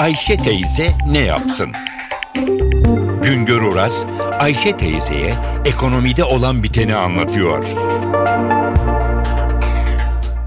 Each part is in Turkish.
Ayşe teyze ne yapsın? Güngör Oras, Ayşe teyzeye ekonomide olan biteni anlatıyor.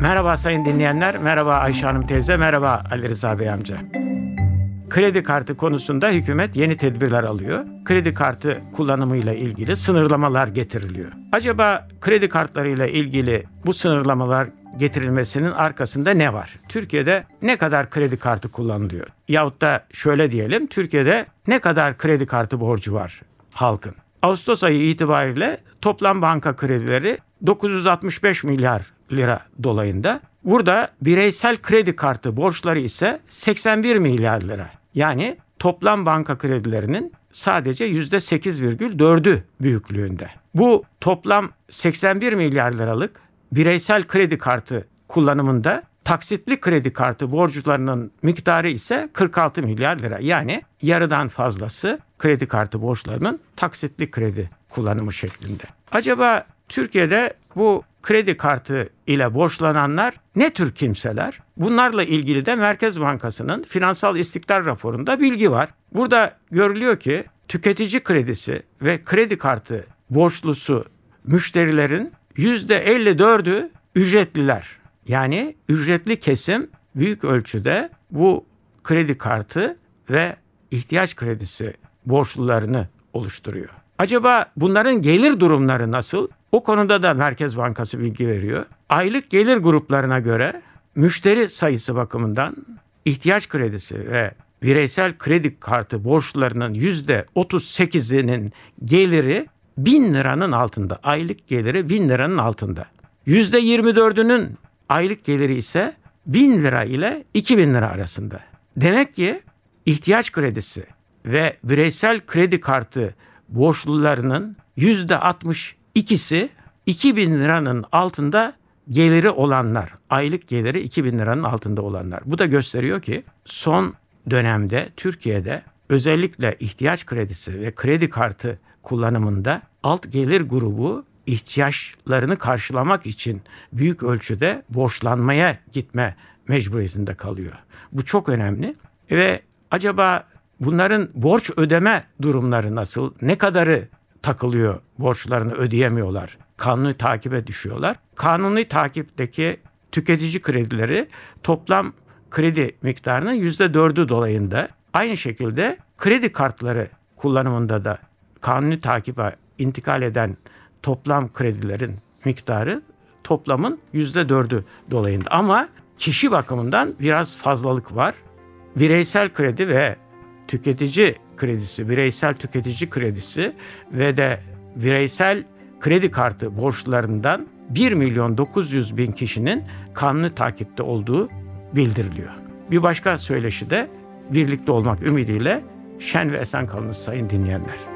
Merhaba sayın dinleyenler, merhaba Ayşe Hanım teyze, merhaba Ali Rıza Bey amca. Kredi kartı konusunda hükümet yeni tedbirler alıyor. Kredi kartı kullanımıyla ilgili sınırlamalar getiriliyor. Acaba kredi kartlarıyla ilgili bu sınırlamalar getirilmesinin arkasında ne var? Türkiye'de ne kadar kredi kartı kullanılıyor? Yahut da şöyle diyelim, Türkiye'de ne kadar kredi kartı borcu var halkın? Ağustos ayı itibariyle toplam banka kredileri 965 milyar lira dolayında. Burada bireysel kredi kartı borçları ise 81 milyar lira. Yani toplam banka kredilerinin sadece %8,4'ü büyüklüğünde. Bu toplam 81 milyar liralık bireysel kredi kartı kullanımında taksitli kredi kartı borçlarının miktarı ise 46 milyar lira. Yani yarıdan fazlası kredi kartı borçlarının taksitli kredi kullanımı şeklinde. Acaba Türkiye'de bu kredi kartı ile borçlananlar ne tür kimseler? Bunlarla ilgili de Merkez Bankası'nın finansal istikrar raporunda bilgi var. Burada görülüyor ki tüketici kredisi ve kredi kartı borçlusu müşterilerin %54'ü ücretliler. Yani ücretli kesim büyük ölçüde bu kredi kartı ve ihtiyaç kredisi borçlularını oluşturuyor. Acaba bunların gelir durumları nasıl? O konuda da Merkez Bankası bilgi veriyor. Aylık gelir gruplarına göre müşteri sayısı bakımından ihtiyaç kredisi ve bireysel kredi kartı borçlarının %38'inin geliri 1000 liranın altında. Aylık geliri 1000 liranın altında. %24'ünün aylık geliri ise 1000 lira ile 2000 lira arasında. Demek ki ihtiyaç kredisi ve bireysel kredi kartı borçlularının %62'si 2000 liranın altında geliri olanlar, aylık geliri 2000 liranın altında olanlar. Bu da gösteriyor ki son dönemde Türkiye'de özellikle ihtiyaç kredisi ve kredi kartı kullanımında alt gelir grubu ihtiyaçlarını karşılamak için büyük ölçüde borçlanmaya gitme mecburiyetinde kalıyor. Bu çok önemli ve acaba bunların borç ödeme durumları nasıl? Ne kadarı takılıyor borçlarını ödeyemiyorlar? Kanuni takibe düşüyorlar. Kanuni takipteki tüketici kredileri toplam kredi miktarının yüzde dördü dolayında. Aynı şekilde kredi kartları kullanımında da kanuni takibe intikal eden toplam kredilerin miktarı toplamın yüzde dördü dolayında. Ama kişi bakımından biraz fazlalık var. Bireysel kredi ve tüketici kredisi, bireysel tüketici kredisi ve de bireysel kredi kartı borçlarından 1 milyon 900 bin kişinin kanuni takipte olduğu bildiriliyor. Bir başka söyleşi de birlikte olmak ümidiyle şen ve esen kalınız sayın dinleyenler.